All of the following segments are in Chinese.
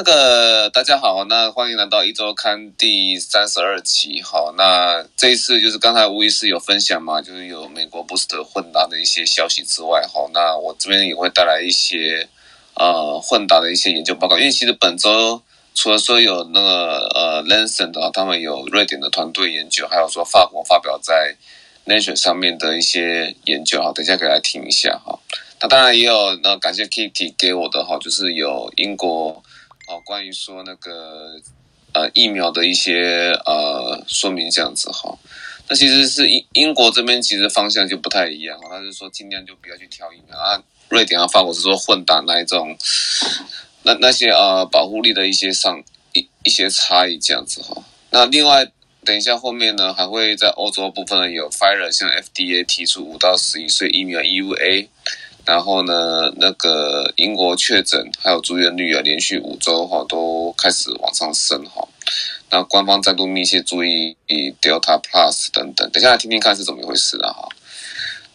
那个大家好，那欢迎来到一周刊第三十二期。好，那这一次就是刚才吴医师有分享嘛，就是有美国 boost 混打的一些消息之外，好，那我这边也会带来一些呃混打的一些研究报告。因为其实本周除了说有那个呃 Lancet 啊，他们有瑞典的团队研究，还有说法国发表在 Nature 上面的一些研究，好，等一下可以来听一下哈。那当然也有那感谢 Kitty 给我的哈，就是有英国。哦，关于说那个呃疫苗的一些呃说明这样子哈，那其实是英英国这边其实方向就不太一样，他是说尽量就不要去挑疫苗啊。瑞典和法国是说混打那一种，那那些呃保护力的一些上一一些差异这样子哈。那另外等一下后面呢还会在欧洲部分有 Fire 向 FDA 提出五到十一岁疫苗 EUA。然后呢，那个英国确诊还有住院率啊，连续五周哈都开始往上升哈。那官方再度密切注意 Delta Plus 等等，等下来听听看是怎么一回事啊哈。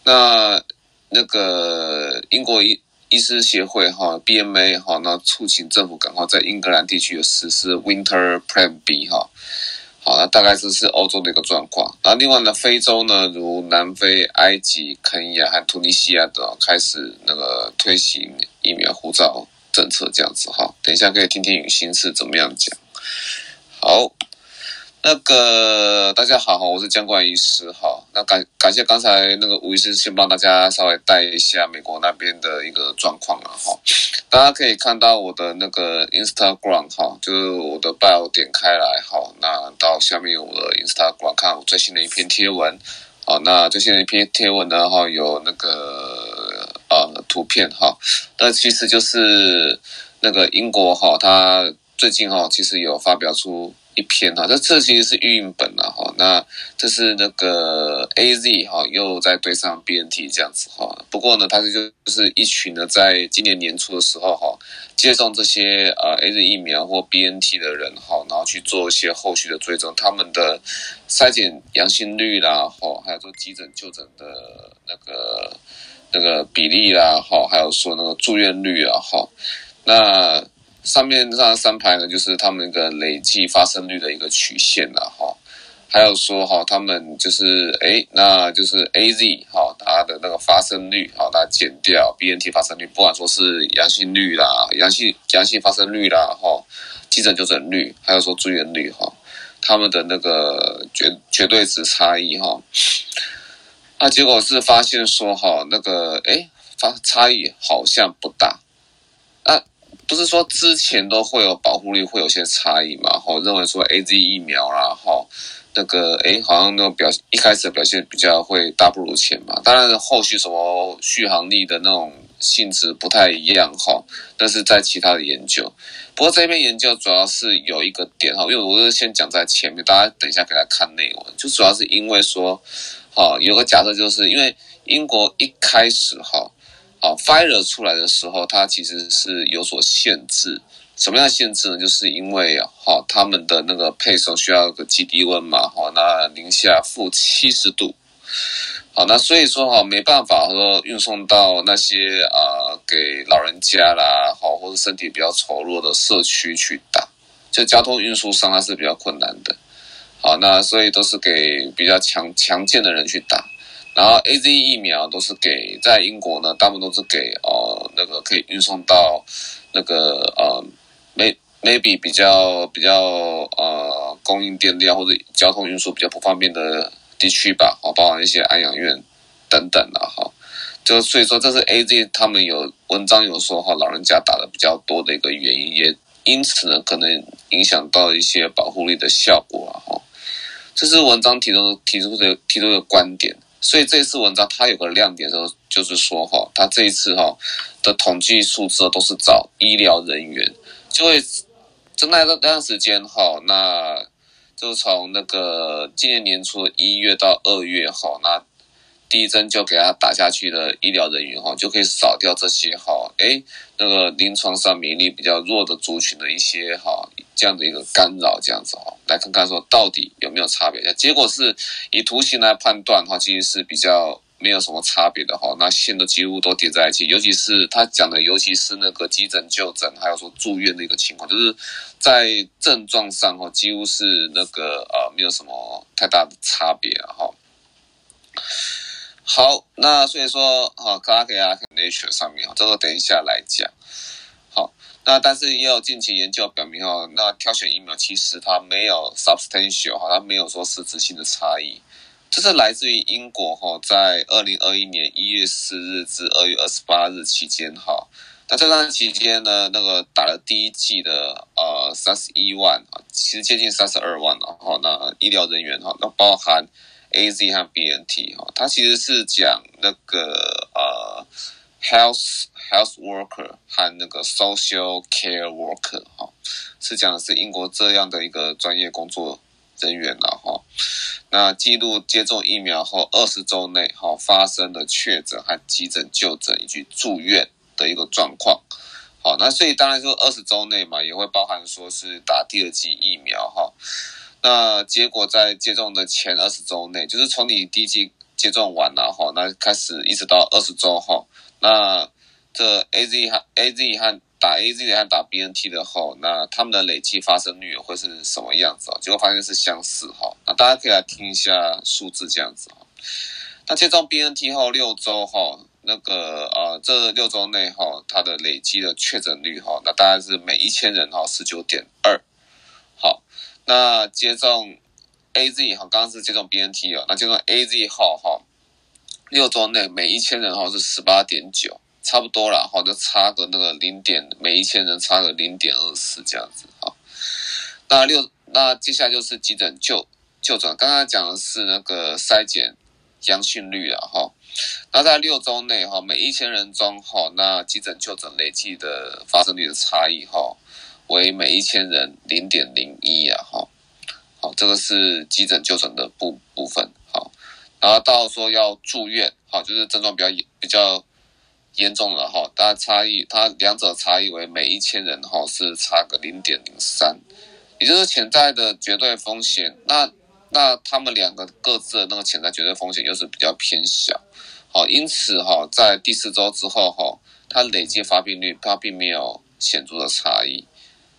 那那个英国医医师协会哈 BMA 哈，那促请政府赶快在英格兰地区实施 Winter Plan B 哈。好，那大概这是欧洲的一个状况。然后另外呢，非洲呢，如南非、埃及、肯尼亚和突尼西亚等开始那个推行疫苗护照政策，这样子哈。等一下可以听听雨欣是怎么样讲。好。那个大家好，我是江冠医师哈。那感感谢刚才那个吴医师先帮大家稍微带一下美国那边的一个状况了哈。大家可以看到我的那个 Instagram 哈，就是我的 bio 点开来哈，那到下面有我的 Instagram 看我最新的一篇贴文。好，那最新的一篇贴文呢哈，有那个呃图片哈，那其实就是那个英国哈，它最近哈其实有发表出。一篇哈，这这其实是预印本了哈。那这是那个 A Z 哈，又在对上 B N T 这样子哈。不过呢，它是就是一群呢，在今年年初的时候哈，接种这些呃 A Z 疫苗或 B N T 的人哈，然后去做一些后续的追踪，他们的筛检阳性率啦，哈，还有说急诊就诊的那个那个比例啦，哈，还有说那个住院率啊，哈，那。上面这三排呢，就是他们一个累计发生率的一个曲线了哈。还有说哈，他们就是哎，那就是 A Z 哈，它的那个发生率哈，它减掉 B N T 发生率，不管说是阳性率啦、阳性阳性发生率啦哈，急诊就诊率，还有说住院率哈，他们的那个绝绝对值差异哈。那结果是发现说哈，那个哎，发差异好像不大。不是说之前都会有保护力会有些差异嘛？哈，认为说 AZ 疫苗啦，哈，那个诶好像那种表一开始表现比较会大不如前嘛。当然后续什么续航力的那种性质不太一样哈，但是在其他的研究。不过这篇研究主要是有一个点哈，因为我是先讲在前面，大家等一下给他看内文，就主要是因为说，哈，有个假设就是因为英国一开始哈。啊，fire 出来的时候，它其实是有所限制。什么样的限制呢？就是因为啊，哈，他们的那个配送需要个极低温嘛，哈，那零下负七十度。好，那所以说哈，没办法说运送到那些啊，给老人家啦，好，或者身体比较丑弱的社区去打，就交通运输上它是比较困难的。好，那所以都是给比较强强健的人去打。然后 A Z 疫苗都是给在英国呢，大部分都是给呃那个可以运送到那个呃 may maybe 比较比较呃供应电力或者交通运输比较不方便的地区吧，哦，包含一些安养院等等的哈。就所以说这是 A Z 他们有文章有说哈，老人家打的比较多的一个原因，也因此呢可能影响到一些保护力的效果啊哈。这是文章提出提出的提出的观点。所以这次文章它有个亮点，就是就是说哈，它这一次哈的统计数字都是找医疗人员，就会就那那段时间哈，那就从那个今年年初的一月到二月哈，那第一针就给他打下去的医疗人员哈，就可以扫掉这些哈，诶那个临床上免疫力比较弱的族群的一些哈。这样的一个干扰，这样子哈，来看看说到底有没有差别。结果是以图形来判断哈，其实是比较没有什么差别的哈，那线都几乎都叠在一起，尤其是他讲的，尤其是那个急诊就诊，还有说住院的一个情况，就是在症状上哈，几乎是那个呃没有什么太大的差别哈。好，那所以说哈，大家可以看 Nature 上面，这个等一下来讲。那但是也有近期研究表明哦，那挑选疫苗其实它没有 substantial 哈，它没有说实质性的差异。这是来自于英国哈，在二零二一年一月四日至二月二十八日期间哈，那这段期间呢，那个打了第一剂的呃三十一万啊，其实接近三十二万了哈，那医疗人员哈，那包含 A Z 和 B N T 哈，它其实是讲那个呃 health health worker 和那个 social care worker 哈，是讲的是英国这样的一个专业工作人员了哈。那记录接种疫苗后二十周内，哈发生的确诊和急诊就诊以及住院的一个状况，好，那所以当然说二十周内嘛，也会包含说是打第二剂疫苗哈。那结果在接种的前二十周内，就是从你第一剂接种完了哈，那开始一直到二十周哈，那这 AZ 和 AZ 和打 A Z 和打 B N T 的后，那他们的累计发生率会是什么样子啊？结果发现是相似哈。那大家可以来听一下数字这样子哈。那接种 B N T 后六周哈，那个呃这六周内哈，它的累计的确诊率哈，那大概是每一千人哈十九点二。好，那接种 A Z 哈，刚刚是接种 B N T 哦，那接种 A Z 后哈，六周内每一千人哈是十八点九。差不多了，哈，就差个那个零点，每一千人差个零点二四这样子，哈。那六，那接下来就是急诊就就诊，刚刚讲的是那个筛检阳性率啊，哈。那在六周内，哈，每一千人中，哈，那急诊就诊累计的发生率的差异，哈，为每一千人零点零一啊，哈。好，这个是急诊就诊的部部分，好。然后到说要住院，好，就是症状比较比较。严重了哈，大家差异，它两者差异为每一千人哈是差个零点零三，也就是潜在的绝对风险。那那他们两个各自的那个潜在绝对风险又是比较偏小，好，因此哈在第四周之后哈，它累计发病率它并没有显著的差异，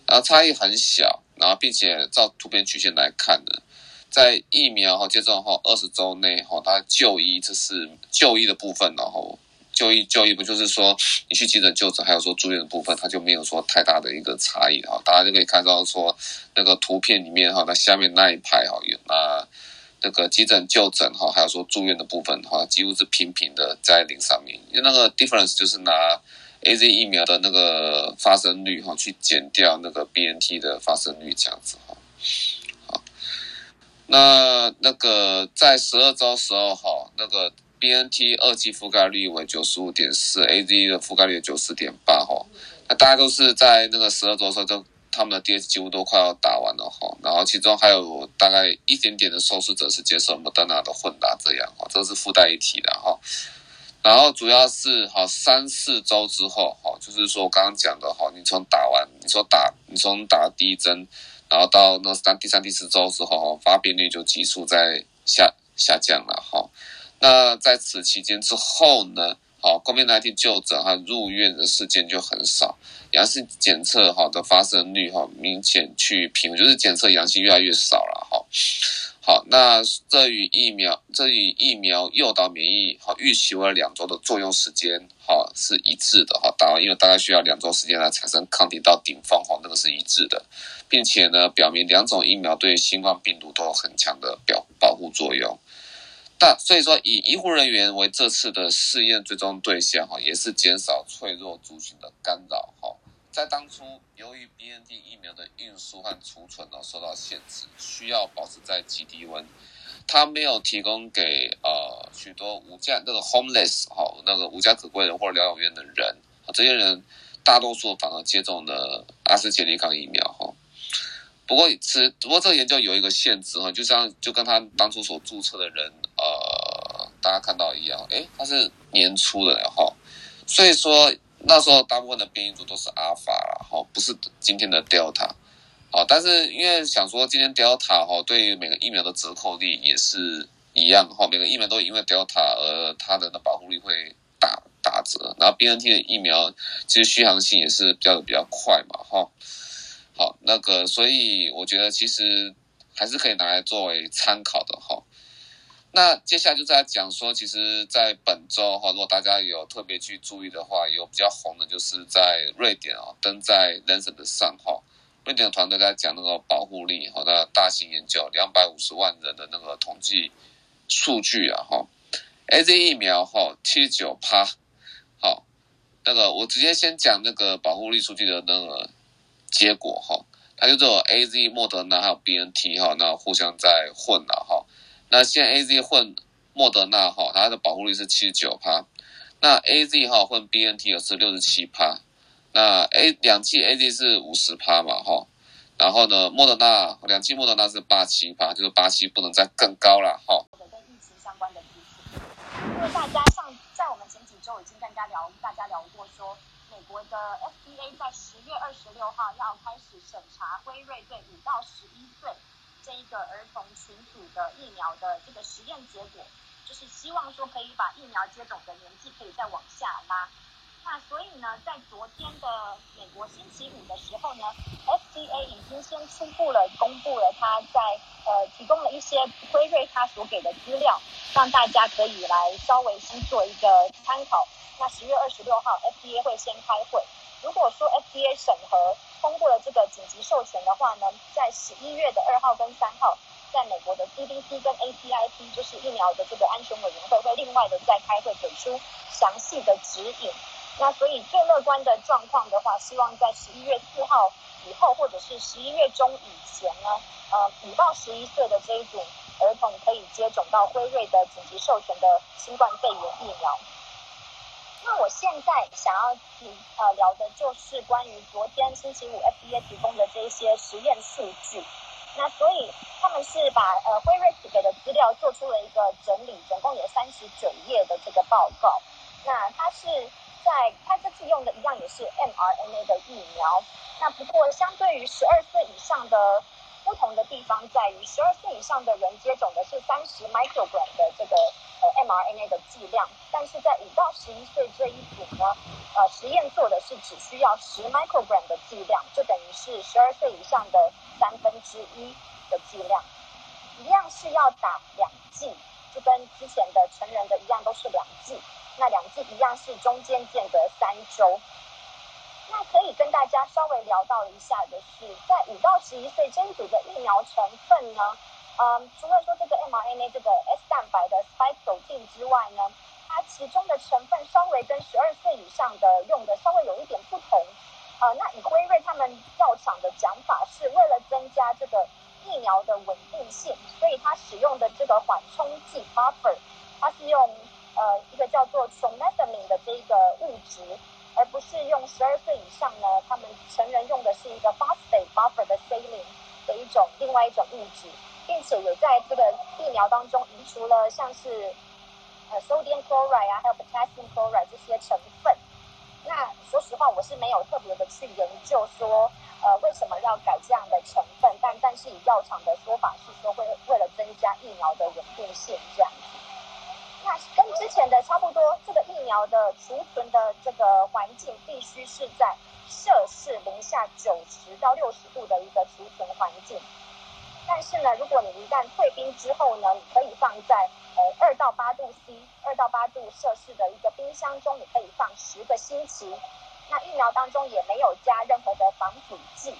然后差异很小，然后并且照图片曲线来看呢，在疫苗哈接种后二十周内哈，它就医这是就医的部分然后。就医就医不就是说你去急诊就诊，还有说住院的部分，它就没有说太大的一个差异哈。大家就可以看到说那个图片里面哈，那下面那一排哈有那那个急诊就诊哈，还有说住院的部分哈，几乎是平平的在零上面。因为那个 difference 就是拿 AZ 疫苗的那个发生率哈去减掉那个 BNT 的发生率这样子哈。好，那那个在十二周十二号那个。B N T 二剂覆盖率为九十五点四，A Z 的覆盖率九十点八哈。那大家都是在那个十二周的时候，就他们的第二剂几乎都快要打完了哈。然后其中还有大概一点点的受试者是接受莫德纳的混打这样哈，这是附带一提的哈。然后主要是哈三四周之后哈，就是说我刚刚讲的哈，你从打完，你说打，你从打第一针，然后到那三第三第四周之后哈，发病率就急速在下下降了哈。那在此期间之后呢？好，COVID-19 就诊和入院的事件就很少，阳性检测哈的发生率哈明显去平，就是检测阳性越来越少了哈。好，那这与疫苗这与疫苗诱导免疫好预期为两周的作用时间哈是一致的哈，当然因为大概需要两周时间来产生抗体到顶峰哈，那个是一致的，并且呢表明两种疫苗对新冠病毒都有很强的表保护作用。但所以说，以医护人员为这次的试验最终对象哈，也是减少脆弱族群的干扰哈。在当初，由于 BNT 疫苗的运输和储存呢受到限制，需要保持在极低温，它没有提供给呃许多无家那个 homeless 哈那个无家可归人或者疗养院的人，这些人大多数反而接种了阿斯捷利康疫苗哈。不过此不过这个研究有一个限制哈，就像就跟他当初所注册的人。大家看到一样，诶，它是年初的哈，所以说那时候大部分的变异株都是阿尔法了哈，不是今天的 Delta，好，但是因为想说今天 Delta 哈，对于每个疫苗的折扣率也是一样哈，每个疫苗都因为 Delta 而它的保护力会打打折。然后 BNT 的疫苗其实续航性也是比较比较快嘛哈。好，那个所以我觉得其实还是可以拿来作为参考的哈。那接下来就在讲说，其实，在本周哈，如果大家有特别去注意的话，有比较红的，就是在瑞典啊，登在 Lancet 的上哈。瑞典的团队在讲那个保护力哈，那大型研究两百五十万人的那个统计数据啊哈，AZ 疫苗哈七十九趴，好，那个我直接先讲那个保护力数据的那个结果哈，它就这种 AZ、莫德纳还有 BNT 哈，那互相在混了哈。那现在 A Z 混莫德纳哈，它的保护率是七十九趴，那 A Z 哈混 B N T 的是六十七趴，那 A 两剂 A Z 是五十趴嘛哈，然后呢莫德纳两剂莫德纳是八七趴，就是八七不能再更高了哈。跟疫情相关的，因为大家上在我们前几周已经跟大家聊，大家聊过说，美国的 F D A 在十月二十六号要开始审查辉瑞对五到十一岁。这一个儿童群组的疫苗的这个实验结果，就是希望说可以把疫苗接种的年纪可以再往下拉。那所以呢，在昨天的美国星期五的时候呢，FDA 已经先初步了公布了他在呃提供了一些辉瑞他所给的资料，让大家可以来稍微先做一个参考。那十月二十六号，FDA 会先开会。如果说 FDA 审核通过了这个紧急授权的话呢，在十一月的二号跟三号，在美国的 CDC 跟 ACIP 就是疫苗的这个安全委员会会另外的再开会给出详细的指引。那所以最乐观的状况的话，希望在十一月四号以后，或者是十一月中以前呢，呃，五到十一岁的这一组儿童可以接种到辉瑞的紧急授权的新冠肺炎疫苗。那我现在想要提呃聊的就是关于昨天星期五 FDA 提供的这一些实验数据。那所以他们是把呃辉瑞给的资料做出了一个整理，总共有三十九页的这个报告。那它是在它这次用的一样也是 mRNA 的疫苗。那不过相对于十二岁以上的不同的地方在于，十二岁以上的人接种的是三十 microgram 的这个。呃，mRNA 的剂量，但是在五到十一岁这一组呢，呃，实验做的是只需要十 microgram 的剂量，就等于是十二岁以上的三分之一的剂量，一样是要打两剂，就跟之前的成人的一样，都是两剂。那两剂一样是中间间隔三周。那可以跟大家稍微聊到一下的是，在五到十一岁这一组的疫苗成分呢。嗯，除了说这个 mRNA 这个 S 蛋白的 spike protein 之外呢，它其中的成分稍微跟十二岁以上的用的稍微有一点不同。呃，那以辉瑞他们药厂的讲法是为了增加这个疫苗的稳定性，所以它使用的这个缓冲剂 buffer，它是用呃一个叫做 trimethoprim 的这一个物质，而不是用十二岁以上呢，他们成人用的是一个 phosphate buffer 的 saline 的一种另外一种物质。并且有在这个疫苗当中移除了像是呃 sodium chloride 啊，还有 potassium chloride 这些成分。那说实话，我是没有特别的去研究说呃为什么要改这样的成分，但但是以药厂的说法是说会为了增加疫苗的稳定性这样子。那跟之前的差不多，这个疫苗的储存的这个环境必须是在摄氏零下九十到六十度的一个储存环境。但是呢，如果你一旦退冰之后呢，你可以放在呃二到八度 C、二到八度摄氏的一个冰箱中，你可以放十个星期。那疫苗当中也没有加任何的防腐剂，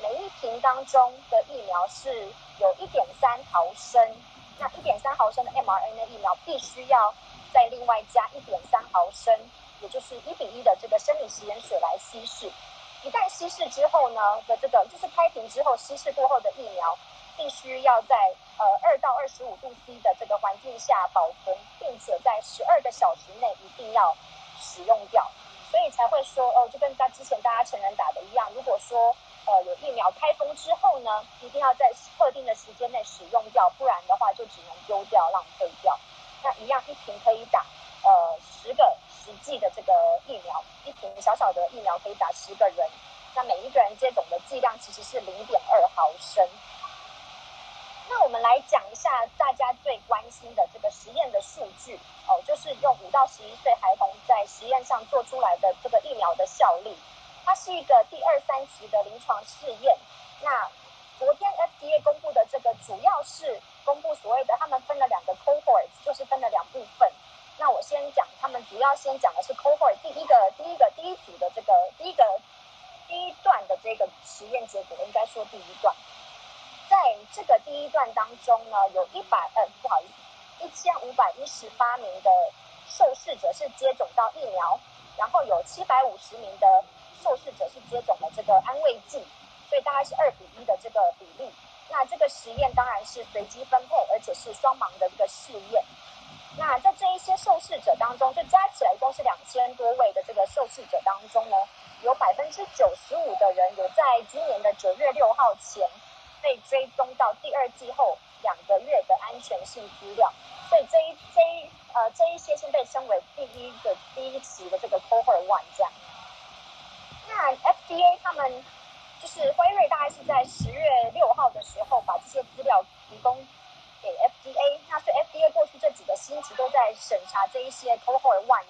每一瓶当中的疫苗是有一点三毫升。那一点三毫升的 mRNA 疫苗必须要再另外加一点三毫升，也就是一比一的这个生理食盐水来稀释。一旦稀释之后呢的这个就是开瓶之后稀释过后的疫苗。必须要在呃二到二十五度 C 的这个环境下保存，并且在十二个小时内一定要使用掉，所以才会说哦、就跟大之前大家成人打的一样，如果说呃有疫苗开封之后呢，一定要在特定的时间内使用掉，不然的话就只能丢掉浪费掉。那一样一瓶可以打呃十个实际的这个疫苗，一瓶小小的疫苗可以打十个人，那每一个人接种的剂量其实是零点二毫升。那我们来讲一下大家最关心的这个实验的数据哦，就是用五到十一岁孩童在实验上做出来的这个疫苗的效力。它是一个第二三期的临床试验。那昨天 FDA 公布的这个主要是公布所谓的他们分了两个 cohort，就是分了两部分。那我先讲，他们主要先讲的是 cohort 第一个第一个第一组的这个第一个第一段的这个实验结果，应该说第一段。在这个第一段当中呢，有一百呃不好意思，一千五百一十八名的受试者是接种到疫苗，然后有七百五十名的受试者是接种了这个安慰剂，所以大概是二比一的这个比例。那这个实验当然是随机分配，而且是双盲的这个试验。那在这一些受试者当中，就加起来一共是两千多位的这个受试者当中呢，有百分之九十五的人有在今年的九月六号前。被追踪到第二季后两个月的安全性资料，所以这一这一呃这一些先被称为第一个第一期的这个 cohort one 这样。那 FDA 他们就是辉瑞，大概是在十月六号的时候把这些资料提供给 FDA，那所以 FDA 过去这几个星期都在审查这一些 cohort one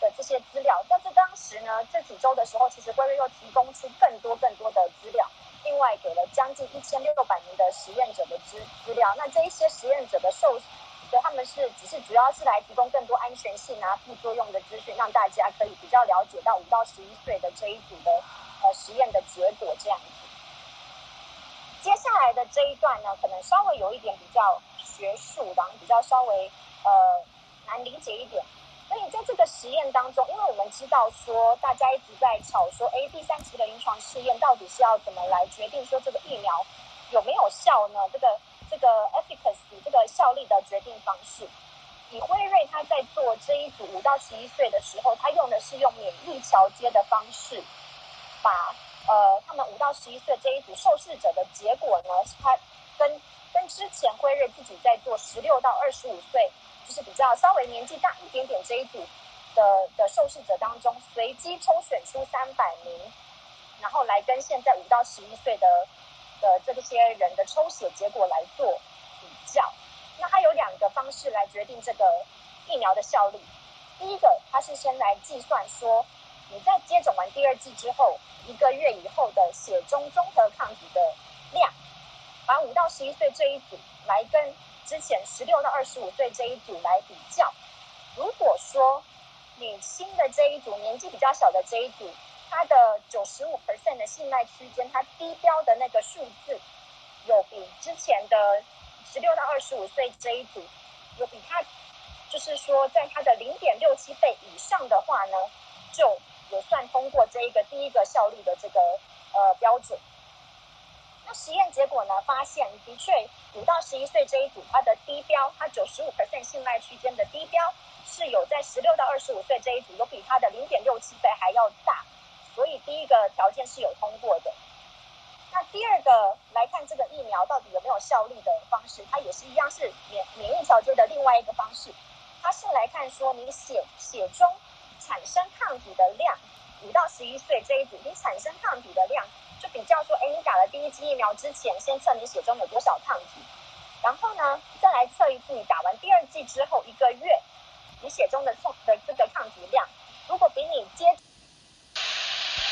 的这些资料，但是当时呢这几周的时候，其实辉瑞又提供出更多更多的资料。另外给了将近一千六百名的实验者的资资料，那这一些实验者的受，所以他们是只是主要是来提供更多安全性啊、副作用的资讯，让大家可以比较了解到五到十一岁的这一组的呃实验的结果这样子。接下来的这一段呢，可能稍微有一点比较学术，然后比较稍微呃难理解一点。所以在这个实验当中，因为我们知道说，大家一直在吵说，哎，第三期的临床试验到底是要怎么来决定说这个疫苗有没有效呢？这个这个 efficacy 这个效力的决定方式，以辉瑞他在做这一组五到十一岁的时候，他用的是用免疫桥接的方式，把呃他们五到十一岁这一组受试者的结果呢，他跟跟之前辉瑞自己在做十六到二十五岁。就是比较稍微年纪大一点点这一组的的受试者当中，随机抽选出三百名，然后来跟现在五到十一岁的的这些人的抽血结果来做比较。那它有两个方式来决定这个疫苗的效力。第一个，它是先来计算说你在接种完第二剂之后一个月以后的血中综合抗体的量，把五到十一岁这一组来跟。之前十六到二十五岁这一组来比较，如果说你新的这一组年纪比较小的这一组，它的九十五 percent 的信赖区间，它低标的那个数字，有比之前的十六到二十五岁这一组，有比它，就是说在它的零点六七倍以上的话呢，就有算通过这一个第一个效率的这个呃标准。那实验结果呢？发现的确，五到十一岁这一组，它的低标，它九十五 percent 信赖区间的低标，是有在十六到二十五岁这一组，有比它的零点六七倍还要大，所以第一个条件是有通过的。那第二个来看这个疫苗到底有没有效力的方式，它也是一样是免免疫调节的另外一个方式，它是来看说你血血中产生抗体的量，五到十一岁这一组，你产生抗体的量。就比较说，哎，你打了第一剂疫苗之前，先测你血中有多少抗体，然后呢，再来测一次你打完第二剂之后一个月，你血中的抗的这个抗体量，如果比你接，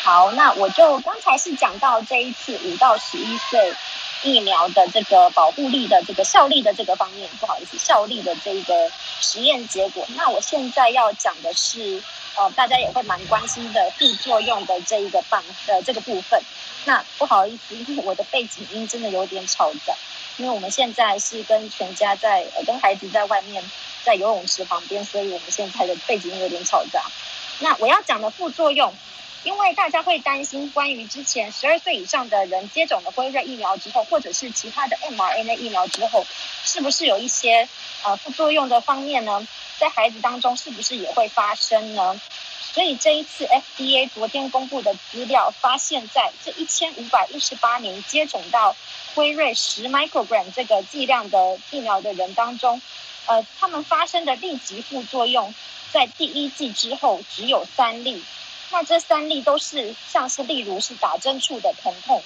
好，那我就刚才是讲到这一次五到十一岁疫苗的这个保护力的这个效力的这个方面，不好意思，效力的这个实验结果。那我现在要讲的是，呃，大家也会蛮关心的副作用的这一个棒呃这个部分。那不好意思，因为我的背景音真的有点吵杂，因为我们现在是跟全家在，呃，跟孩子在外面，在游泳池旁边，所以我们现在的背景音有点吵杂。那我要讲的副作用，因为大家会担心关于之前十二岁以上的人接种了辉瑞疫苗之后，或者是其他的 mRNA 疫苗之后，是不是有一些呃副作用的方面呢？在孩子当中是不是也会发生呢？所以这一次 FDA 昨天公布的资料发现，在这一千五百一十八名接种到辉瑞十 microgram 这个剂量的疫苗的人当中，呃，他们发生的立即副作用在第一剂之后只有三例。那这三例都是像是例如是打针处的疼痛，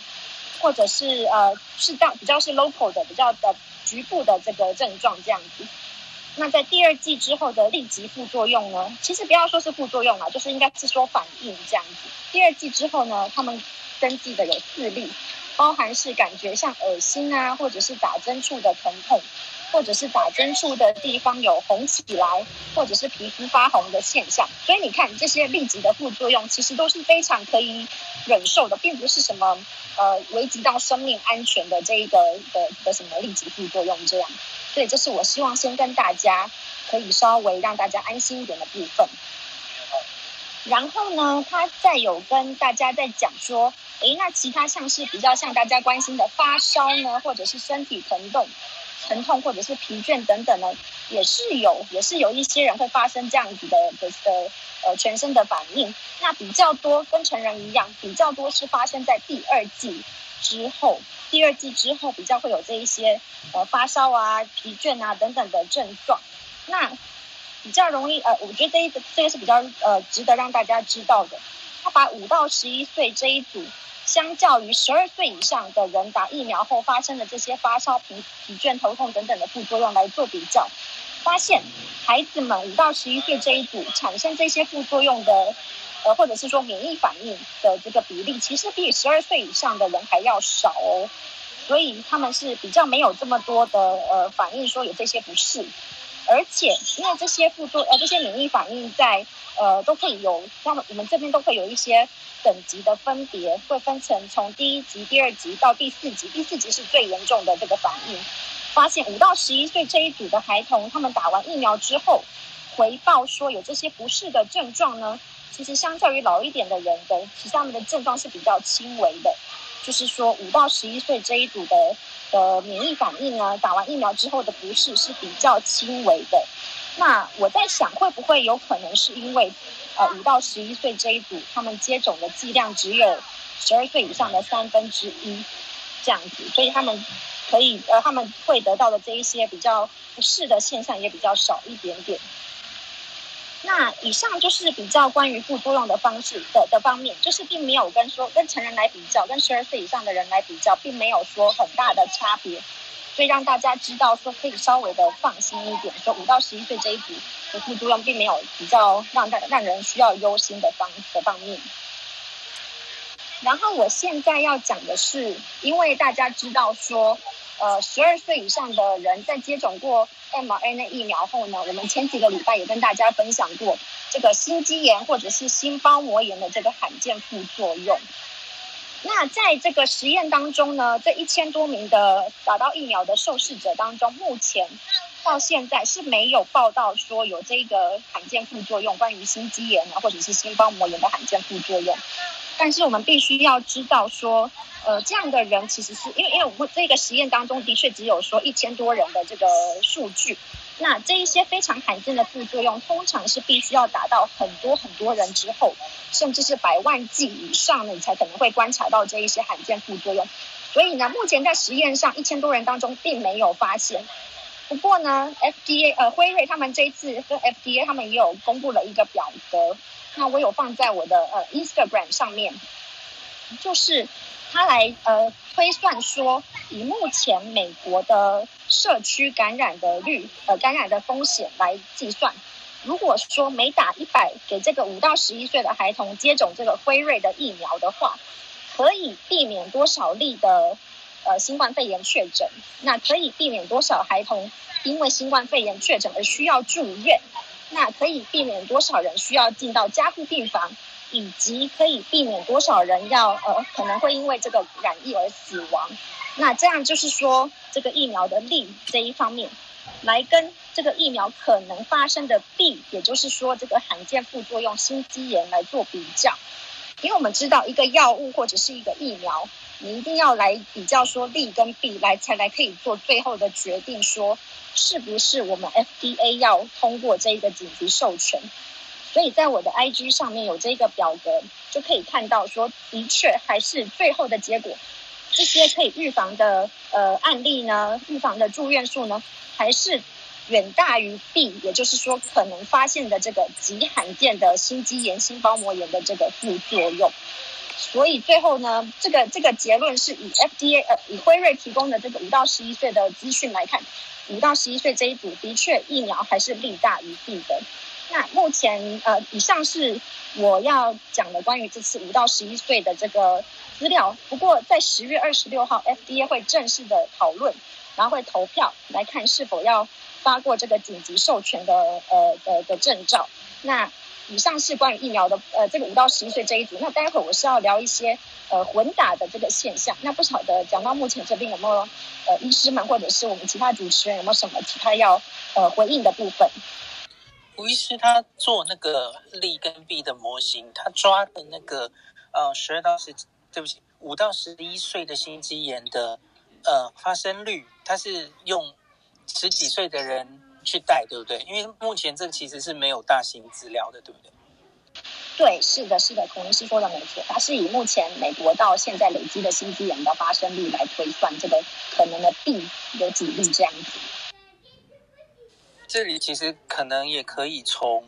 或者是呃适当比较是 local 的比较的局部的这个症状这样子。那在第二季之后的立即副作用呢？其实不要说是副作用啊，就是应该是说反应这样子。第二季之后呢，他们登记的有四例，包含是感觉像恶心啊，或者是打针处的疼痛，或者是打针处的地方有红起来，或者是皮肤发红的现象。所以你看这些立即的副作用，其实都是非常可以忍受的，并不是什么呃危及到生命安全的这一个的的什么立即副作用这样。所以这是我希望先跟大家可以稍微让大家安心一点的部分。然后呢，他再有跟大家在讲说，诶，那其他像是比较像大家关心的发烧呢，或者是身体疼痛、疼痛或者是疲倦等等呢，也是有，也是有一些人会发生这样子的的的呃全身的反应。那比较多跟成人一样，比较多是发生在第二季之后。第二季之后比较会有这一些呃发烧啊、疲倦啊等等的症状，那比较容易呃，我觉得这一个这个是比较呃值得让大家知道的。他把五到十一岁这一组，相较于十二岁以上的人打疫苗后发生的这些发烧、疲疲倦、头痛等等的副作用来做比较，发现孩子们五到十一岁这一组产生这些副作用的。呃，或者是说免疫反应的这个比例，其实比十二岁以上的人还要少哦，所以他们是比较没有这么多的呃反应，说有这些不适，而且因为这些副作呃这些免疫反应在呃都会有，他们我们这边都会有一些等级的分别，会分成从第一级、第二级到第四级，第四级是最严重的这个反应。发现五到十一岁这一组的孩童，他们打完疫苗之后，回报说有这些不适的症状呢。其实相较于老一点的人的，其实他们的症状是比较轻微的，就是说五到十一岁这一组的的免疫反应呢，打完疫苗之后的不适是比较轻微的。那我在想，会不会有可能是因为，呃，五到十一岁这一组他们接种的剂量只有十二岁以上的三分之一这样子，所以他们可以呃他们会得到的这一些比较不适的现象也比较少一点点。那以上就是比较关于副作用的方式的的方面，就是并没有跟说跟成人来比较，跟十二岁以上的人来比较，并没有说很大的差别，所以让大家知道说可以稍微的放心一点，说五到十一岁这一组的副作用并没有比较让大让人需要忧心的方的方面。然后我现在要讲的是，因为大家知道说，呃，十二岁以上的人在接种过。mRNA 疫苗后呢，我们前几个礼拜也跟大家分享过这个心肌炎或者是心包膜炎的这个罕见副作用。那在这个实验当中呢，这一千多名的打到疫苗的受试者当中，目前到现在是没有报道说有这个罕见副作用，关于心肌炎啊或者是心包膜炎的罕见副作用。但是我们必须要知道说。呃，这样的人其实是因为，因为我们这个实验当中的确只有说一千多人的这个数据，那这一些非常罕见的副作用，通常是必须要达到很多很多人之后，甚至是百万剂以上，你才可能会观察到这一些罕见副作用。所以呢，目前在实验上一千多人当中并没有发现。不过呢，FDA 呃辉瑞他们这一次跟 FDA 他们也有公布了一个表格，那我有放在我的呃 Instagram 上面，就是。他来呃推算说，以目前美国的社区感染的率呃感染的风险来计算，如果说每打一百给这个五到十一岁的孩童接种这个辉瑞的疫苗的话，可以避免多少例的呃新冠肺炎确诊？那可以避免多少孩童因为新冠肺炎确诊而需要住院？那可以避免多少人需要进到加护病房？以及可以避免多少人要呃可能会因为这个染疫而死亡，那这样就是说这个疫苗的利这一方面，来跟这个疫苗可能发生的弊，也就是说这个罕见副作用心肌炎来做比较，因为我们知道一个药物或者是一个疫苗，你一定要来比较说利跟弊来才来可以做最后的决定，说是不是我们 FDA 要通过这一个紧急授权。所以在我的 IG 上面有这个表格，就可以看到说，的确还是最后的结果，这些可以预防的呃案例呢，预防的住院数呢，还是远大于弊，也就是说可能发现的这个极罕见的心肌炎、心包膜炎的这个副作用。所以最后呢，这个这个结论是以 FDA 呃以辉瑞提供的这个五到十一岁的资讯来看，五到十一岁这一组的确疫苗还是利大于弊的。那目前呃以上是我要讲的关于这次五到十一岁的这个资料。不过在十月二十六号，FDA 会正式的讨论，然后会投票来看是否要发过这个紧急授权的呃的的证照。那以上是关于疫苗的，呃，这个五到十一岁这一组。那待会儿我是要聊一些呃混打的这个现象。那不晓得讲到目前这边有没有呃医师们或者是我们其他主持人有没有什么其他要呃回应的部分？吴医师他做那个利跟弊的模型，他抓的那个呃十二到十，对不起，五到十一岁的心肌炎的呃发生率，他是用十几岁的人。去带对不对？因为目前这其实是没有大型资料的，对不对？对，是的，是的，孔医师说的没错，它是以目前美国到现在累积的新资源的发生率来推算这个可能的弊有几例这样子。这里其实可能也可以从，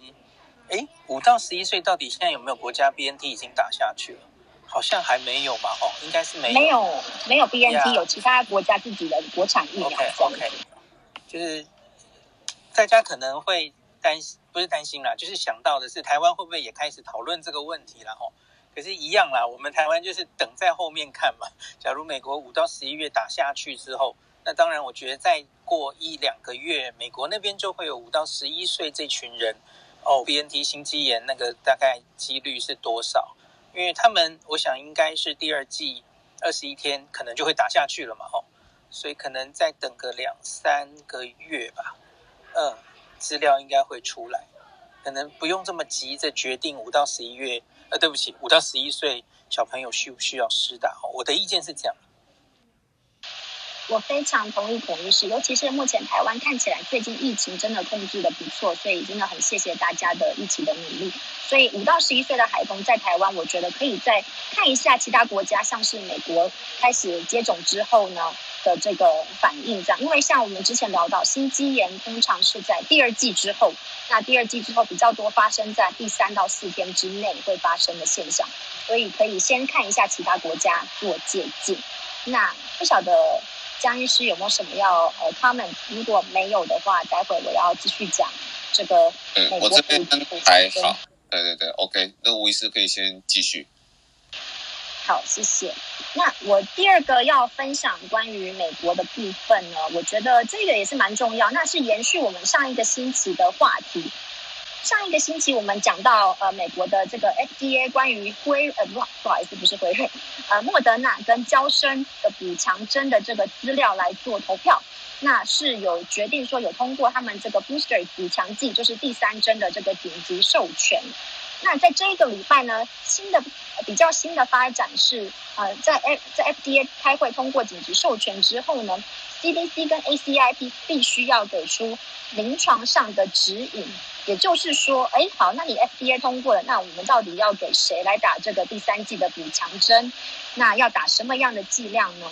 哎，五到十一岁到底现在有没有国家 BNT 已经打下去了？好像还没有嘛，哦，应该是没有，没有，没有 BNT，Yeah. 有其他国家自己的国产疫苗。OK，OK，就是。大家可能会担心，不是担心啦，就是想到的是台湾会不会也开始讨论这个问题了哦？可是，一样啦，我们台湾就是等在后面看嘛。假如美国五到十一月打下去之后，那当然，我觉得再过一两个月，美国那边就会有五到十一岁这群人哦，BNT 心肌炎那个大概几率是多少？因为他们，我想应该是第二季二十一天可能就会打下去了嘛，哦，所以可能再等个两三个月吧。嗯，资料应该会出来，可能不用这么急着决定五到十一月。呃，对不起，五到十一岁小朋友需不需要施打？我的意见是这样。我非常同意孔医师，尤其是目前台湾看起来最近疫情真的控制得不错，所以真的很谢谢大家的一起的努力。所以五到十一岁的孩童在台湾，我觉得可以再看一下其他国家，像是美国开始接种之后呢的这个反应，这样。因为像我们之前聊到，心肌炎通常是在第二季之后，那第二季之后比较多发生在第三到四天之内会发生的现象，所以可以先看一下其他国家做借鉴。那不晓得。江医师有没有什么要呃他们如果没有的话，待会我要继续讲这个。嗯，我这边还好。对对对，OK，那吴医师可以先继续。好，谢谢。那我第二个要分享关于美国的部分呢，我觉得这个也是蛮重要，那是延续我们上一个星期的话题。上一个星期我们讲到，呃，美国的这个 FDA 关于辉呃不不好意思不是辉瑞，呃莫德纳跟娇生的补强针的这个资料来做投票，那是有决定说有通过他们这个 booster 补强剂，就是第三针的这个紧急授权。那在这一个礼拜呢，新的比较新的发展是，呃，在 F 在 FDA 开会通过紧急授权之后呢，CDC 跟 ACIP 必须要给出临床上的指引。也就是说，哎，好，那你 FDA 通过了，那我们到底要给谁来打这个第三剂的补强针？那要打什么样的剂量呢？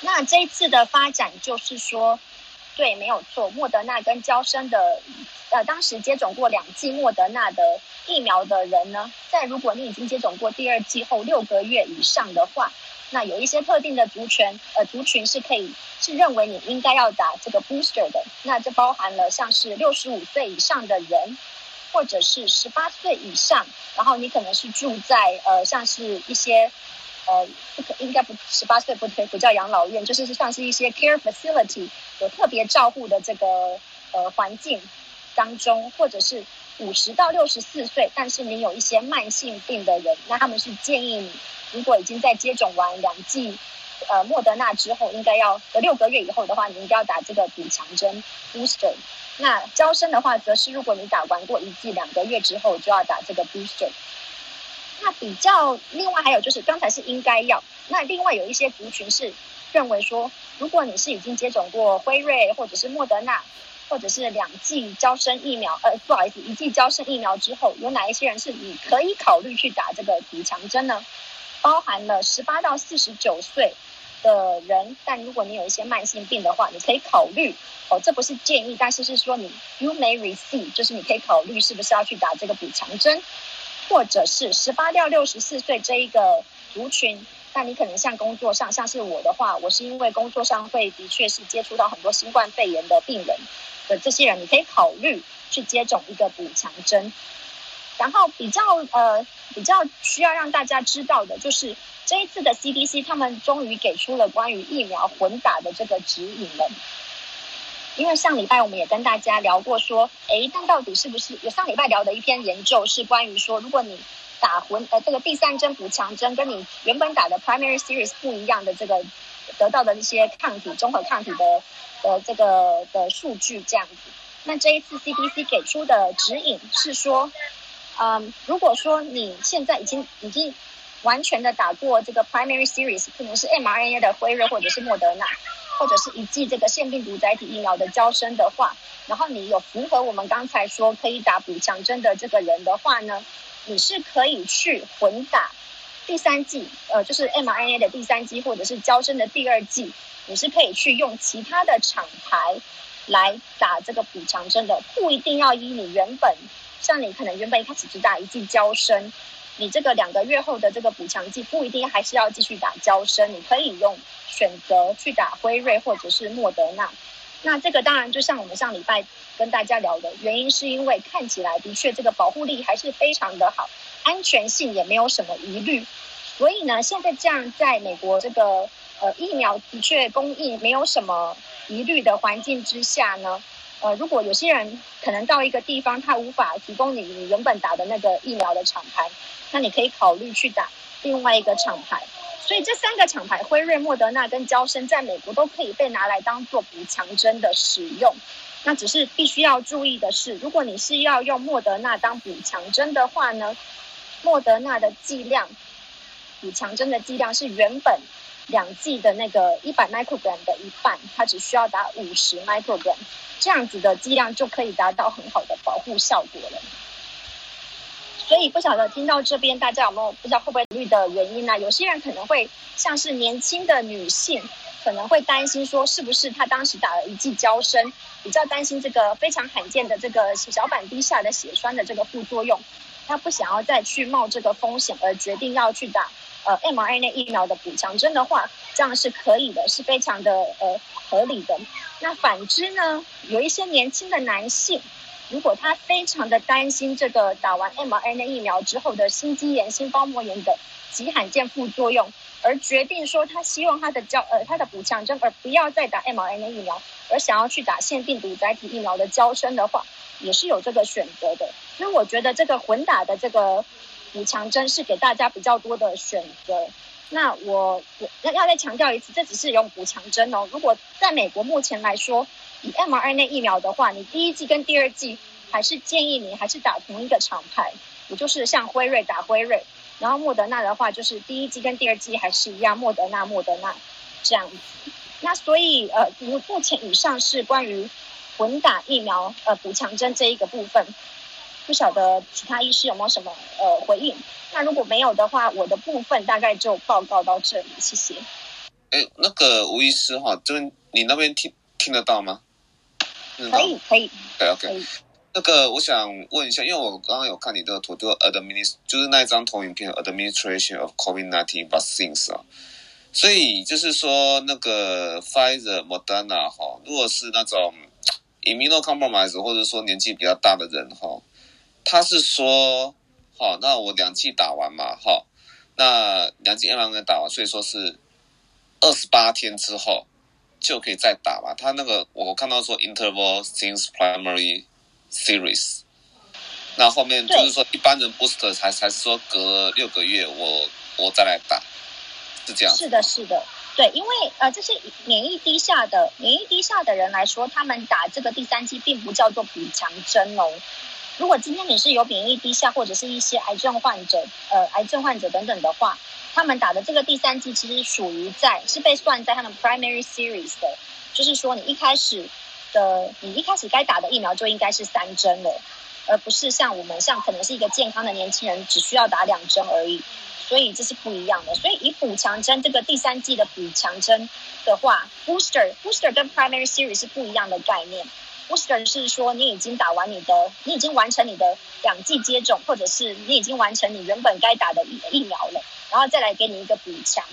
那这一次的发展就是说，对，没有错，莫德纳跟娇生的，呃，当时接种过两剂莫德纳的疫苗的人呢，在如果你已经接种过第二剂后六个月以上的话。那有一些特定的族群，呃，族群是可以是认为你应该要打这个 booster 的，那这包含了像是六十五岁以上的人，或者是十八岁以上，然后你可能是住在呃像是一些呃不可应该不十八岁不可以不叫养老院，就是像是一些 care facility 有特别照护的这个呃环境当中，或者是五十到六十四岁，但是你有一些慢性病的人，那他们是建议你。如果已经在接种完两剂，呃，莫德纳之后，应该要呃六个月以后的话，你应该要打这个补强针 booster。那招生的话，则是如果你打完过一剂两个月之后，就要打这个 booster。那比较另外还有就是，刚才是应该要，那另外有一些族群是认为说，如果你是已经接种过辉瑞或者是莫德纳，或者是两剂娇生疫苗，呃，不好意思，一剂娇生疫苗之后，有哪一些人是你可以考虑去打这个补强针呢？包含了十八到四十九岁的人，但如果你有一些慢性病的话，你可以考虑哦，这不是建议，但是是说你 you may receive，就是你可以考虑是不是要去打这个补强针。或者是十八到六十四岁这一个族群，那你可能像工作上，像是我的话，我是因为工作上会的确是接触到很多新冠肺炎的病人的这些人，你可以考虑去接种一个补强针。然后比较呃比较需要让大家知道的就是这一次的 CDC 他们终于给出了关于疫苗混打的这个指引了。因为上礼拜我们也跟大家聊过，说，诶，但到底是不是有上礼拜聊的一篇研究是关于说，如果你打混呃这个第三针补强针跟你原本打的 primary series 不一样的这个得到的一些抗体综合抗体的的这个的数据这样子，那这一次 CDC 给出的指引是说，嗯，如果说你现在已经已经完全的打过这个 primary series，可能是 mRNA 的辉瑞或者是莫德纳。或者是一剂这个腺病毒载体疫苗的娇生的话，然后你有符合我们刚才说可以打补强针的这个人的话呢，你是可以去混打第三剂，呃，就是 mRNA 的第三剂或者是娇生的第二剂，你是可以去用其他的厂牌来打这个补强针的，不一定要依你原本，像你可能原本一开始只打一剂娇生。你这个两个月后的这个补强剂不一定还是要继续打娇生，你可以用选择去打辉瑞或者是莫德纳。那这个当然就像我们上礼拜跟大家聊的，原因是因为看起来的确这个保护力还是非常的好，安全性也没有什么疑虑。所以呢，现在这样在美国这个呃疫苗的确供应没有什么疑虑的环境之下呢。呃，如果有些人可能到一个地方，他无法提供你你原本打的那个疫苗的厂牌，那你可以考虑去打另外一个厂牌。所以这三个厂牌，辉瑞、莫德纳跟娇生，在美国都可以被拿来当做补强针的使用。那只是必须要注意的是，如果你是要用莫德纳当补强针的话呢，莫德纳的剂量，补强针的剂量是原本。两剂的那个一百 microgram 的一半，它只需要打五十 microgram，这样子的剂量就可以达到很好的保护效果了。所以不晓得听到这边大家有没有不知道会不会虑的原因呢、有些人可能会像是年轻的女性，可能会担心说是不是她当时打了一剂娇生，比较担心这个非常罕见的这个血小板低下的血栓的这个副作用，她不想要再去冒这个风险而决定要去打。呃，mRNA 疫苗的补强针的话，这样是可以的，是非常的呃合理的。那反之呢，有一些年轻的男性，如果他非常的担心这个打完 mRNA 疫苗之后的心肌炎、心包膜炎的极罕见副作用，而决定说他希望他的交呃他的补强针，而不要再打 mRNA 疫苗，而想要去打腺病毒载体疫苗的娇生的话，也是有这个选择的。所以我觉得这个混打的这个。补强针是给大家比较多的选择。那我我要要再强调一次，这只是用补强针哦。如果在美国目前来说，以 mRNA 疫苗的话，你第一剂跟第二剂还是建议你还是打同一个厂牌，也就是像辉瑞打辉瑞，然后莫德纳的话就是第一剂跟第二剂还是一样，莫德纳莫德纳这样子。那所以呃，目目前以上是关于混打疫苗呃补强针这一个部分。不晓得其他医师有没有什么呃回应？那如果没有的话，我的部分大概就报告到这里，谢谢。哎，那个吴医师哈，这边你那边听听得到吗？可以，可以。对，OK。那个我想问一下，因为我刚刚有看你的图，就 administ 就是那一张投影片，administration of COVID-19 vaccines 啊。所以就是说，那个 Pfizer、Moderna 哈，如果是那种 immunocompromised 或者说年纪比较大的人哈。他是说，好，那我两剂打完嘛，好，那两剂 mRNA 打完，所以说是二十八天之后就可以再打嘛。他那个我看到说 interval since primary series，那后面就是说一般人 booster 才才是说隔六个月我我再来打，是这样。是的，是的，对，因为呃这些免疫低下的免疫低下的人来说，他们打这个第三剂并不叫做补强针哦。如果今天你是有免疫低下或者是一些癌症患者，呃，癌症患者等等的话，他们打的这个第三剂其实属于在是被算在他们 primary series 的，就是说你一开始的你一开始该打的疫苗就应该是三针了，而不是像我们像可能是一个健康的年轻人只需要打两针而已，所以这是不一样的。所以以补强针这个第三剂的补强针的话，booster booster 跟 primary series 是不一样的概念。Booster 是说你已经打完你的，你已经完成你的两剂接种，或者是你已经完成你原本该打的疫疫苗了，然后再来给你一个补强。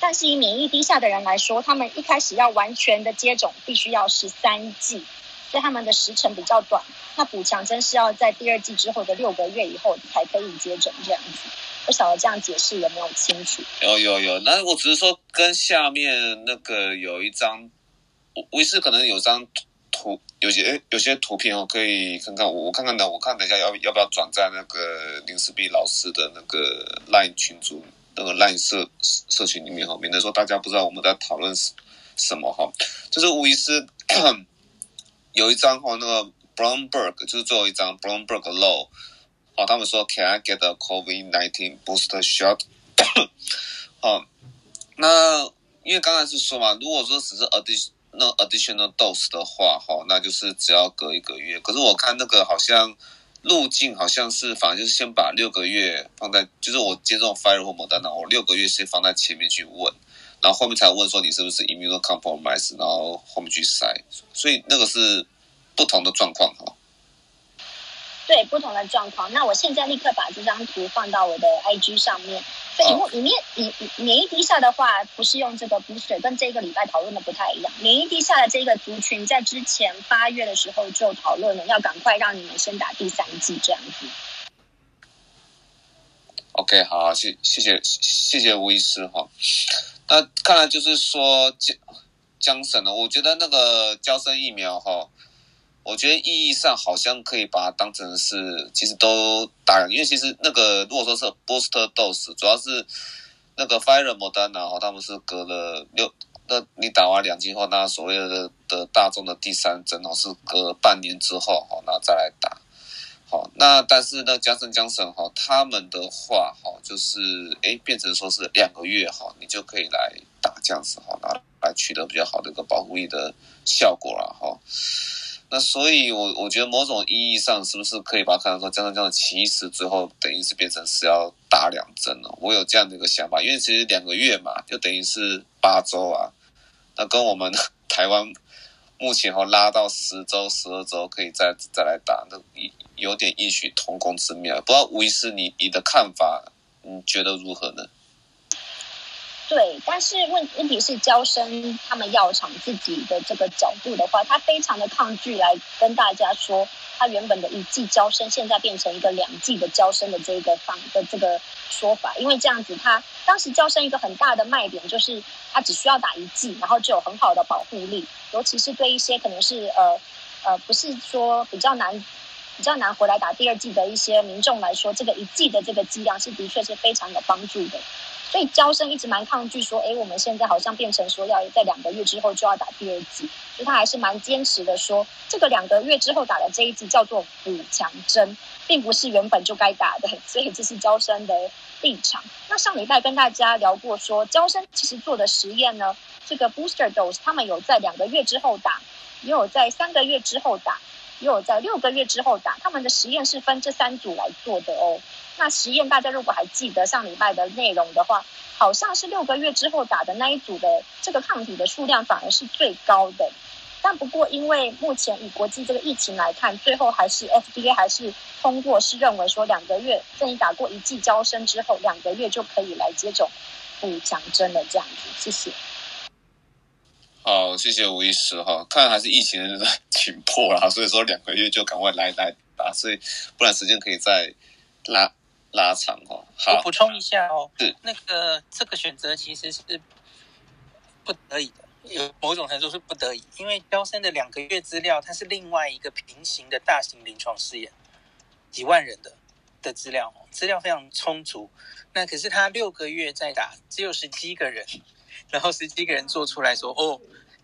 但是以免疫低下的人来说，他们一开始要完全的接种，必须要十三剂，所以他们的时程比较短。那补强针是要在第二剂之后的六个月以后才可以接种这样子。不晓得这样解释有没有清楚？有有有，那我只是说跟下面那个有一张，我也是可能有张图，有些有些图片哦，可以看看我我看看的，我看等一下要要不要转在那个林思碧老师的那个 LINE 群组。那个 LINE 社社群里面哈，免得说大家不知道我们在讨论什么哈，就是无疑是 有一张哈，那个 Bloomberg 就是最后一张 Bloomberg Law，好，他们说 Can I get a COVID-19 booster shot？好，那因为刚才是说嘛，如果说只是 addition 那 additional dose 的话哈，那就是只要隔一个月。可是我看那个好像。路径好像是，反正就是先把六个月放在，就是我接种 f i r e 或 Moderna，我六个月先放在前面去问，然后后面才问说你是不是 immunocompromised，然后后面去筛，所以那个是不同的状况哈。对，不同的状况。那我现在立刻把这张图放到我的 IG 上面。所以里面，免免疫低下的话，不是用这个 booster，跟这个礼拜讨论的不太一样。免疫低下的这个族群，在之前八月的时候就讨论了，要赶快让你们先打第三剂这样子。OK，好，谢谢谢谢谢吴医师哈。那看来就是说江江省的，我觉得那个娇生疫苗哈。我觉得意义上好像可以把它当成是，其实都打，因为其实那个如果说是 booster dose，主要是那个 Pfizer、Moderna 他们是隔了六，那你打完两剂后，那所谓的的大众的第三针哦，是隔半年之后哈，那再来打。好，那但是呢，江森江森哈，他们的话哈，就是哎，变成说是两个月哈，你就可以来打这样子哈，拿来取得比较好的一个保护力的效果了哈。那所以我，我觉得某种意义上，是不是可以把它看成说，这样这样，其实最后等于是变成是要打两针了。我有这样的一个想法，因为其实两个月嘛，就等于是八周啊。那跟我们 台湾目前哈拉到十周、十二周可以再再来打，那有点异曲同工之妙。不知道吴医师你你的看法，你觉得如何呢？对，但是问问题是，娇生他们药厂自己的这个角度的话，他非常的抗拒来跟大家说，他原本的一剂娇生现在变成一个两剂的娇生的这个方的这个说法，因为这样子，他当时娇生一个很大的卖点就是，他只需要打一剂，然后就有很好的保护力，尤其是对一些可能是呃呃不是说比较难比较难回来打第二剂的一些民众来说，这个一剂的这个剂量是的确是非常有帮助的。所以娇生一直蛮抗拒说，哎，我们现在好像变成说要在两个月之后就要打第二剂，所以他还是蛮坚持的说，这个两个月之后打的这一剂叫做补强针，并不是原本就该打的，所以这是娇生的立场。那上礼拜跟大家聊过说，娇生其实做的实验呢，这个 booster dose 他们有在两个月之后打，也有在三个月之后打，也有在六个月之后打，他们的实验是分这三组来做的哦。那实验大家如果还记得上礼拜的内容的话，好像是六个月之后打的那一组的这个抗体的数量反而是最高的。但不过因为目前以国际这个疫情来看，最后还是 FDA 还是通过是认为说两个月在你打过一剂娇生之后，两个月就可以来接种补强针的这样子。谢谢。好，谢谢吴医师哈，看来还是疫情的紧迫啦，所以说两个月就赶快来来打，所以不然时间可以再拉。拉长哦，好，我补充一下哦，是那个这个选择其实是不得已的，有某种程度是不得已，因为娇生的两个月资料，它是另外一个平行的大型临床试验，几万人的的资料哦，资料非常充足。那可是他六个月在打，只有十七个人，然后十七个人做出来说，哦，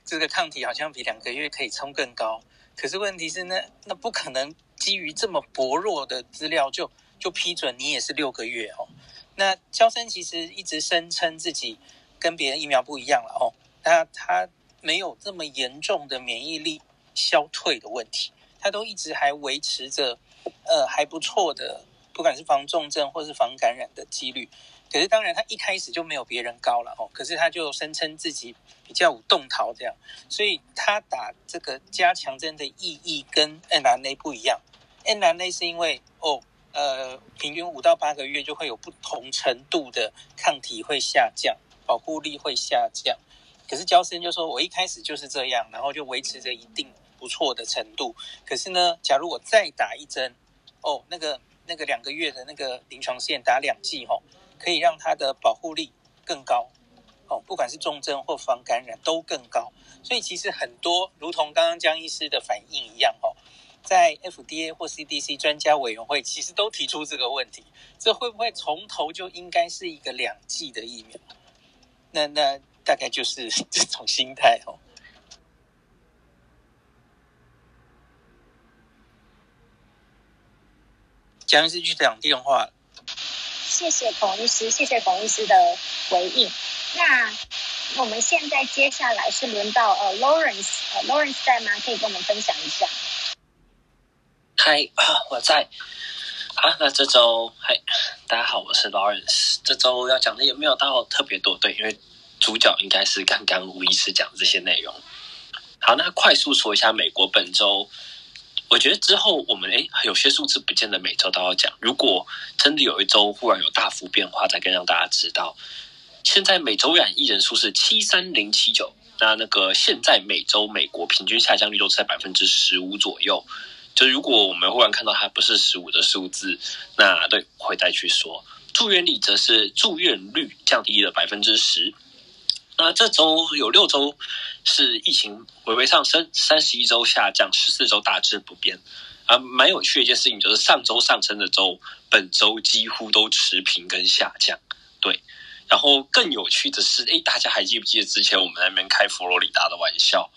这个抗体好像比两个月可以冲更高。可是问题是那，那不可能基于这么薄弱的资料就。就批准你也是六个月哦。那娇生其实一直声称自己跟别人疫苗不一样了哦，他他没有这么严重的免疫力消退的问题，他都一直还维持着呃还不错的，不管是防重症或是防感染的几率。可是当然他一开始就没有别人高了哦，可是他就声称自己比较有动桃这样，所以他打这个加强针的意义跟 n r n a 不一样 n r n a 是因为哦。呃，平均五到八个月就会有不同程度的抗体会下降，保护力会下降。可是娇生就说，我一开始就是这样，然后就维持着一定不错的程度。可是呢，假如我再打一针，哦，那个那个两个月的那个临床试验打两剂哦，可以让它的保护力更高，哦，不管是重症或防感染都更高。所以其实很多如同刚刚江医师的反应一样哦。在 FDA 或 CDC 专家委员会，其实都提出这个问题：这会不会从头就应该是一个两剂的疫苗？那那大概就是 这种心态哦。蒋医师去讲电话。谢谢孔医师，谢谢孔医师的回应。那我们现在接下来是轮到呃 Lawrence，呃 Lawrence 在吗？可以跟我们分享一下。嗨，我在。好，那这周嗨，大家好，我是 Lawrence。这周要讲的也没有到特别多，对，因为主角应该是刚刚吴医师讲的这些内容。好，那快速说一下美国本周。我觉得之后我们诶有些数字不见得每周都要讲。如果真的有一周忽然有大幅变化，再跟让大家知道。现在每周染疫人数是七三零七九，那那个现在每周美国平均下降率都是在百分之十五左右。就如果我们忽然看到它不是十五的数字，那对，会再去说。住院率则是住院率降低了百分之十。那这周有六周是疫情微微上升，三十一周下降，十四周大致不变。啊，蛮有趣的一件事情就是上周上升的周，本周几乎都持平跟下降。对，然后更有趣的是，诶，大家还记不记得之前我们在那边开佛罗里达的玩笑？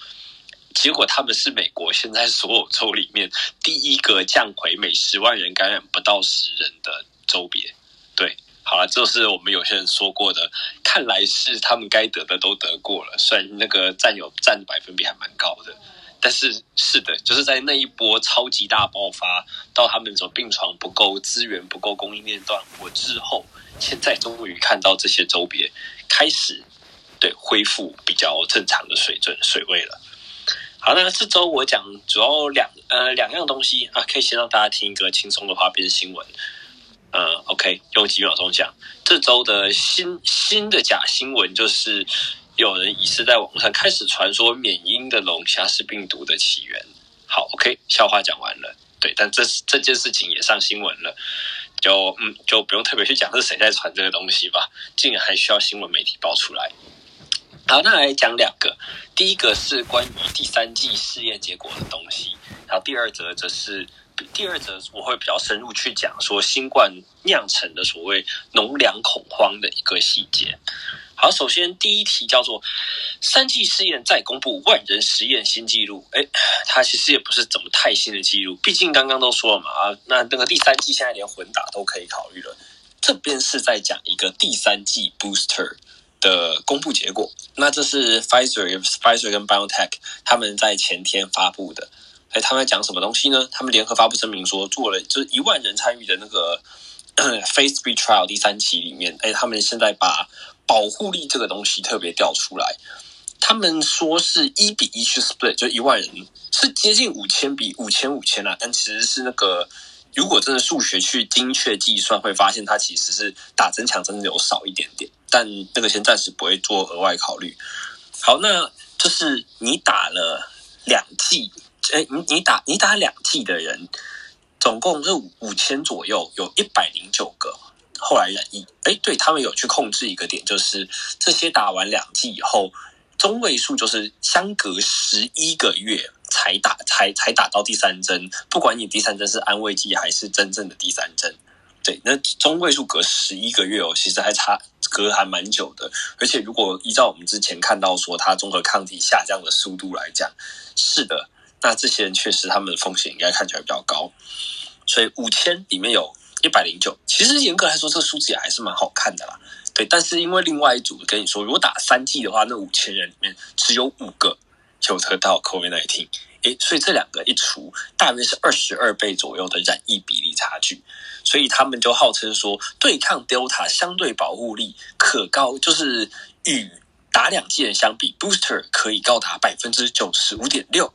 结果他们是美国现在所有州里面第一个降回每十万人感染不到十人的州别。对，好了，这是我们有些人说过的。看来是他们该得的都得过了，虽然那个占有占百分比还蛮高的，但是是的，就是在那一波超级大爆发到他们说病床不够、资源不够、供应链断我之后，现在终于看到这些州别开始对恢复比较正常的水准水位了。好，那这周我讲主要两呃两样东西啊，可以先让大家听一个轻松的花边新闻。呃，OK，用几秒钟讲这周的新新的假新闻，就是有人疑似在网上开始传说缅因的龙虾是病毒的起源。好，OK，笑话讲完了。对，但这这件事情也上新闻了，就嗯就不用特别去讲是谁在传这个东西吧，竟然还需要新闻媒体爆出来。好，那来讲两个。第一个是关于第三季试验结果的东西，然后第二则则是第二则我会比较深入去讲说新冠酿成的所谓农粮恐慌的一个细节。好，首先第一题叫做三季试验再公布万人实验新纪录。诶，它其实也不是怎么太新的纪录，毕竟刚刚都说了嘛啊，那那个第三季现在连混打都可以考虑了。这边是在讲一个第三季 booster。的公布结果，那这是 Pfizer、Pfizer 跟 BioNTech 他们在前天发布的。哎，他们在讲什么东西呢？他们联合发布声明说，做了就是一万人参与的那个 Phase Three Trial 第三期里面，哎，他们现在把保护力这个东西特别调出来。他们说是一比一去 split，就一万人是接近五千比五千五千啊，但其实是那个。如果真的数学去精确计算，会发现它其实是打增强真的有少一点点，但那个先暂时不会做额外考虑。好，那就是你打了两剂，哎，你你打你打两剂的人，总共是五千左右，有一百零九个后来染疫。哎，对，他们有去控制一个点，就是这些打完两剂以后，中位数就是相隔十一个月。才打才才打到第三针，不管你第三针是安慰剂还是真正的第三针，对，那中位数隔十一个月哦，其实还差隔还蛮久的。而且如果依照我们之前看到说它综合抗体下降的速度来讲，是的，那这些人确实他们的风险应该看起来比较高。所以五千里面有一百零九，其实严格来说这个数字也还是蛮好看的啦。对，但是因为另外一组跟你说，如果打三剂的话，那五千人里面只有五个。就得到 COVID-19，诶，所以这两个一除，大约是二十二倍左右的染疫比例差距。所以他们就号称说，对抗 Delta 相对保护力可高，就是与打两剂人相比，Booster 可以高达百分之九十五点六。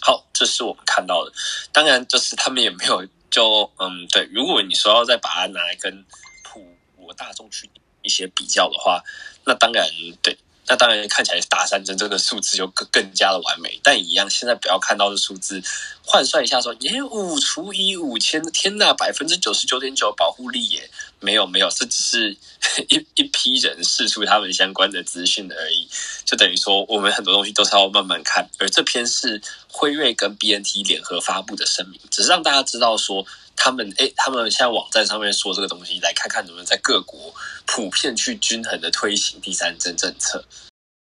好，这是我们看到的。当然，就是他们也没有就嗯，对。如果你说要再把它拿来跟普罗大众去一些比较的话，那当然对。那当然看起来打三针这个数字就更更加的完美，但一样，现在不要看到的数字换算一下说，耶，五除以五千，天呐，百分之九十九点九保护力耶！没有没有，这只是 一一批人试出他们相关的资讯而已，就等于说我们很多东西都是要慢慢看，而这篇是辉瑞跟 BNT 联合发布的声明，只是让大家知道说。他们诶，他们现在网站上面说这个东西，来看看能不能在各国普遍去均衡的推行第三针政策。